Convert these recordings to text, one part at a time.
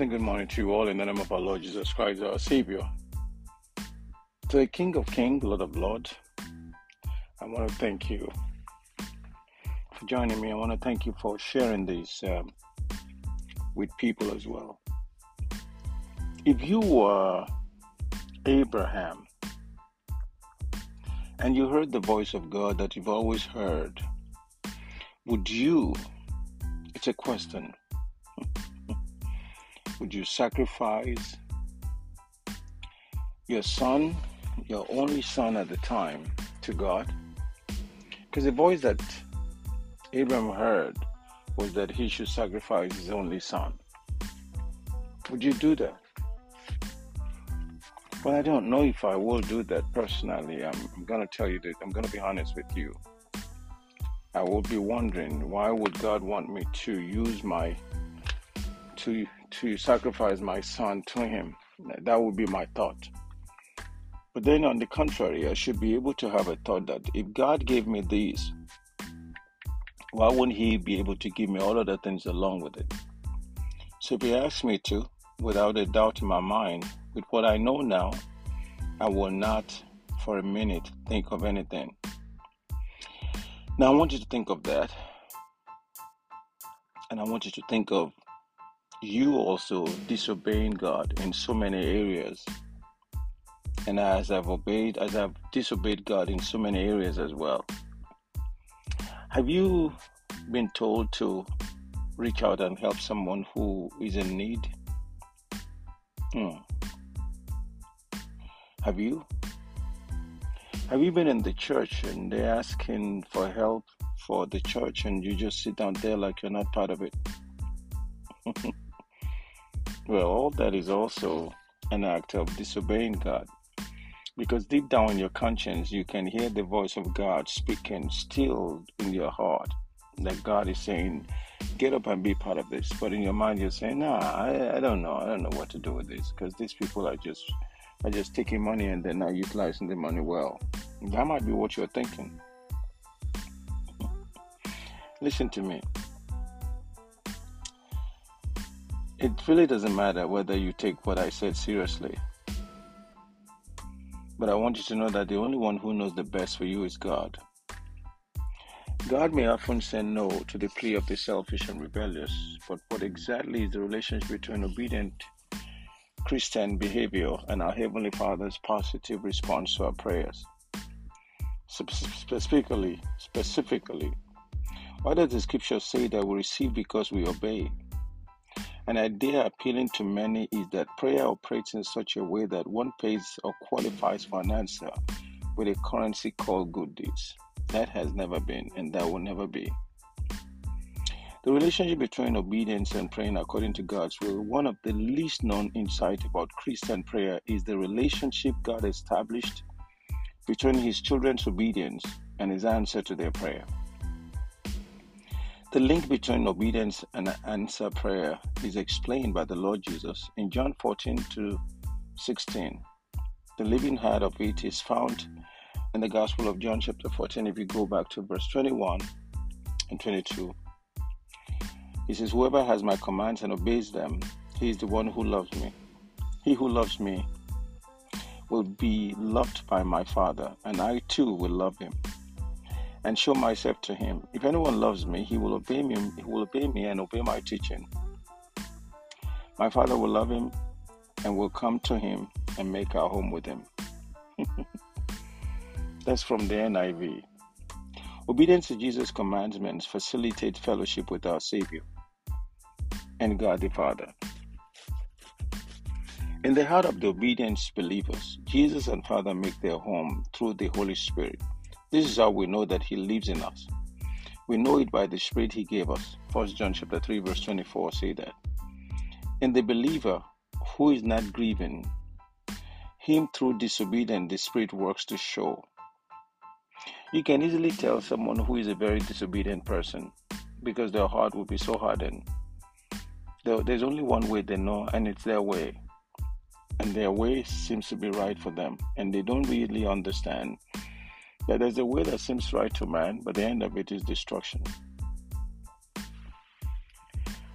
And good morning to you all in the name of our Lord Jesus Christ, our Savior. To the King of Kings, Lord of Lords, I want to thank you for joining me. I want to thank you for sharing this um, with people as well. If you were Abraham and you heard the voice of God that you've always heard, would you? It's a question would you sacrifice your son, your only son at the time, to God? Because the voice that Abraham heard was that he should sacrifice his only son. Would you do that? Well, I don't know if I will do that personally. I'm, I'm going to tell you that I'm going to be honest with you. I will be wondering why would God want me to use my to to sacrifice my son to him. That would be my thought. But then, on the contrary, I should be able to have a thought that if God gave me these, why wouldn't He be able to give me all other things along with it? So, if He asks me to, without a doubt in my mind, with what I know now, I will not for a minute think of anything. Now, I want you to think of that. And I want you to think of you also disobeying God in so many areas. And as I've obeyed, as I've disobeyed God in so many areas as well. Have you been told to reach out and help someone who is in need? Hmm. Have you? Have you been in the church and they're asking for help for the church and you just sit down there like you're not part of it? Well, all that is also an act of disobeying God. Because deep down in your conscience, you can hear the voice of God speaking still in your heart. That God is saying, get up and be part of this. But in your mind, you're saying, nah, I, I don't know. I don't know what to do with this. Because these people are just are just taking money and they're not utilizing the money well. That might be what you're thinking. Listen to me. It really doesn't matter whether you take what I said seriously. But I want you to know that the only one who knows the best for you is God. God may often say no to the plea of the selfish and rebellious, but what exactly is the relationship between obedient Christian behavior and our Heavenly Father's positive response to our prayers? Specifically, specifically, why does the scripture say that we receive because we obey? An idea appealing to many is that prayer operates in such a way that one pays or qualifies for an answer with a currency called good deeds. That has never been, and that will never be. The relationship between obedience and praying according to God's will, one of the least known insights about Christian prayer is the relationship God established between His children's obedience and His answer to their prayer. The link between obedience and answer prayer is explained by the Lord Jesus in John 14 to 16. The living heart of it is found in the Gospel of John, chapter 14. If you go back to verse 21 and 22, he says, Whoever has my commands and obeys them, he is the one who loves me. He who loves me will be loved by my Father, and I too will love him and show myself to him. If anyone loves me, he will obey me, he will obey me and obey my teaching. My Father will love him and will come to him and make our home with him. That's from the NIV. Obedience to Jesus' commandments facilitates fellowship with our Savior and God the Father. In the heart of the obedient believers, Jesus and Father make their home through the Holy Spirit. This is how we know that He lives in us. We know it by the Spirit He gave us. 1 John chapter 3, verse 24 say that. In the believer who is not grieving, him through disobedience the Spirit works to show. You can easily tell someone who is a very disobedient person because their heart will be so hardened. There's only one way they know, and it's their way. And their way seems to be right for them, and they don't really understand that there's a way that seems right to man, but the end of it is destruction.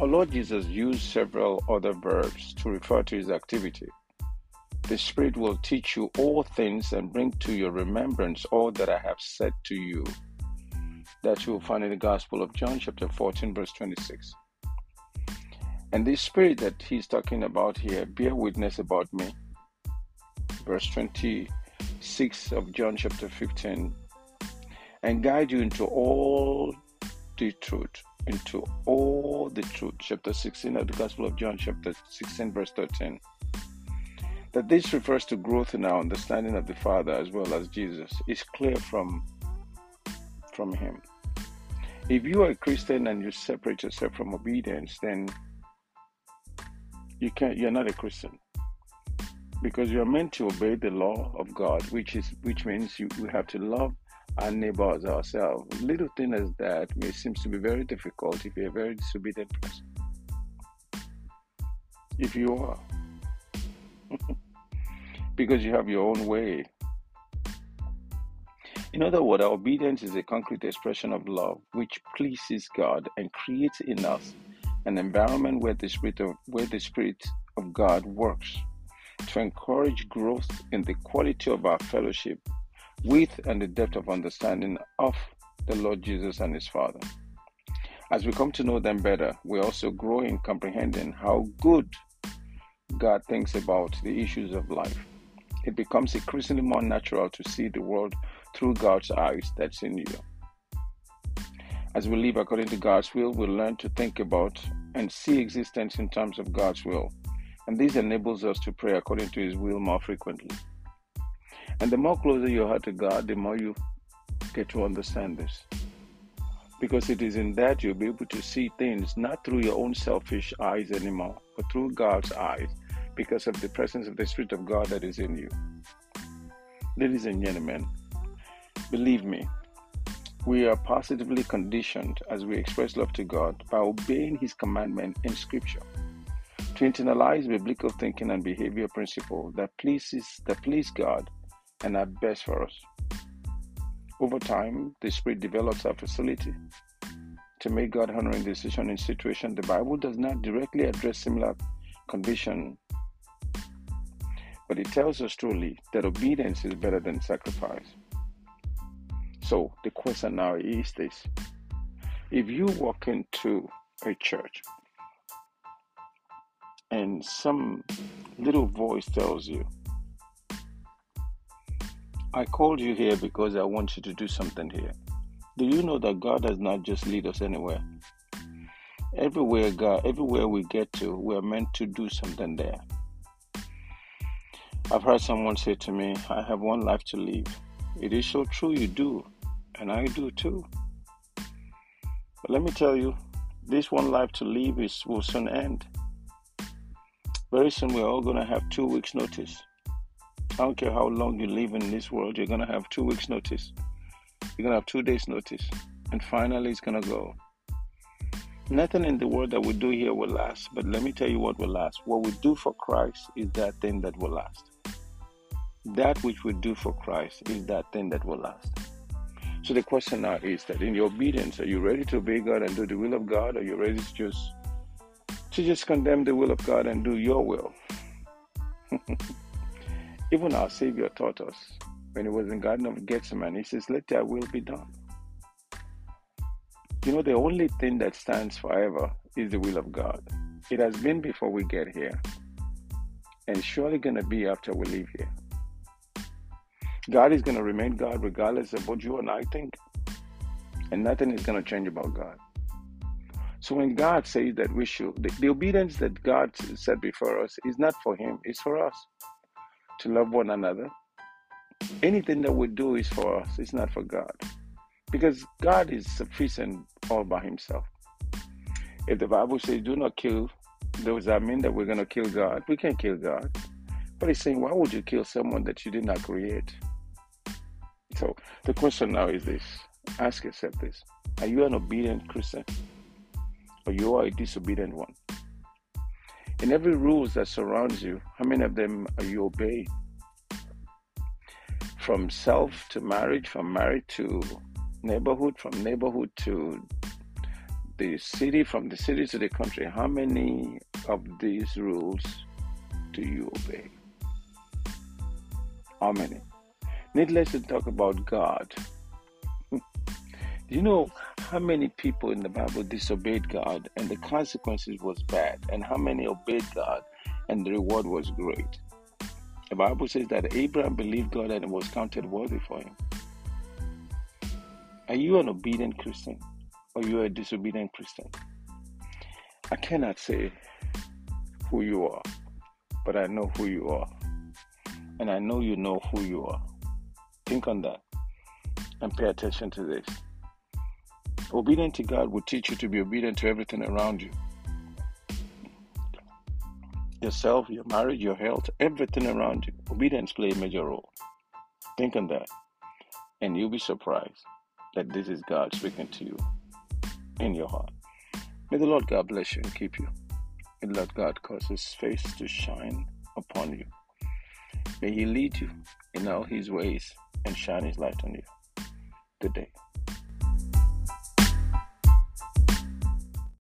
Our Lord Jesus used several other verbs to refer to his activity. The Spirit will teach you all things and bring to your remembrance all that I have said to you. That you will find in the Gospel of John, chapter 14, verse 26. And this Spirit that he's talking about here, bear witness about me. Verse 26 of John, chapter 15, and guide you into all the truth into all the truth. Chapter 16 of the Gospel of John, chapter 16, verse 13. That this refers to growth in our understanding of the Father as well as Jesus is clear from, from Him. If you are a Christian and you separate yourself from obedience, then you can't you're not a Christian. Because you are meant to obey the law of God, which is which means you, you have to love our neighbors ourselves. Little thing as that may seem to be very difficult if you're a very disobedient person. If you are. because you have your own way. In other words, our obedience is a concrete expression of love which pleases God and creates in us an environment where the Spirit of, where the Spirit of God works to encourage growth in the quality of our fellowship with and the depth of understanding of the Lord Jesus and His Father. As we come to know them better, we also grow in comprehending how good God thinks about the issues of life. It becomes increasingly more natural to see the world through God's eyes that's in you. As we live according to God's will, we learn to think about and see existence in terms of God's will. And this enables us to pray according to His will more frequently. And the more closer you are to God, the more you get to understand this. Because it is in that you'll be able to see things not through your own selfish eyes anymore, but through God's eyes, because of the presence of the Spirit of God that is in you. Ladies and gentlemen, believe me, we are positively conditioned as we express love to God by obeying His commandment in Scripture to internalize biblical thinking and behavior principles that pleases that please God and are best for us. Over time, the Spirit develops our facility to make God honoring decision in situation the Bible does not directly address similar condition, but it tells us truly that obedience is better than sacrifice. So the question now is this: If you walk into a church and some little voice tells you I called you here because I want you to do something here. Do you know that God does not just lead us anywhere? Everywhere God, everywhere we get to, we are meant to do something there. I've heard someone say to me, I have one life to live. It is so true you do, and I do too. But let me tell you, this one life to live is will soon end. Very soon we're all gonna have two weeks notice. I don't care how long you live in this world, you're going to have two weeks' notice. You're going to have two days' notice. And finally, it's going to go. Nothing in the world that we do here will last, but let me tell you what will last. What we do for Christ is that thing that will last. That which we do for Christ is that thing that will last. So the question now is that in your obedience, are you ready to obey God and do the will of God, or are you ready to just to just condemn the will of God and do your will? Even our Savior taught us when he was in Garden of Gethsemane, he says, Let thy will be done. You know, the only thing that stands forever is the will of God. It has been before we get here, and surely going to be after we leave here. God is going to remain God regardless of what you and I think, and nothing is going to change about God. So when God says that we should, the, the obedience that God set before us is not for Him, it's for us to love one another. Anything that we do is for us, it's not for God. Because God is sufficient all by himself. If the Bible says do not kill, does that mean that we're going to kill God? We can't kill God. But he's saying, why would you kill someone that you did not create? So the question now is this ask yourself this Are you an obedient Christian? Or you are a disobedient one? In every rules that surrounds you, how many of them are you obeying? From self to marriage, from marriage to neighborhood, from neighborhood to the city, from the city to the country, how many of these rules do you obey? How many? Needless to talk about God. you know how many people in the Bible disobeyed God and the consequences was bad, and how many obeyed God and the reward was great? The Bible says that Abraham believed God and it was counted worthy for him. Are you an obedient Christian or you are a disobedient Christian? I cannot say who you are, but I know who you are. And I know you know who you are. Think on that and pay attention to this. Obedience to God will teach you to be obedient to everything around you yourself, your marriage, your health, everything around you. Obedience play a major role. Think on that. And you'll be surprised that this is God speaking to you in your heart. May the Lord God bless you and keep you. The Lord God cause his face to shine upon you. May he lead you in all his ways and shine his light on you. Good day.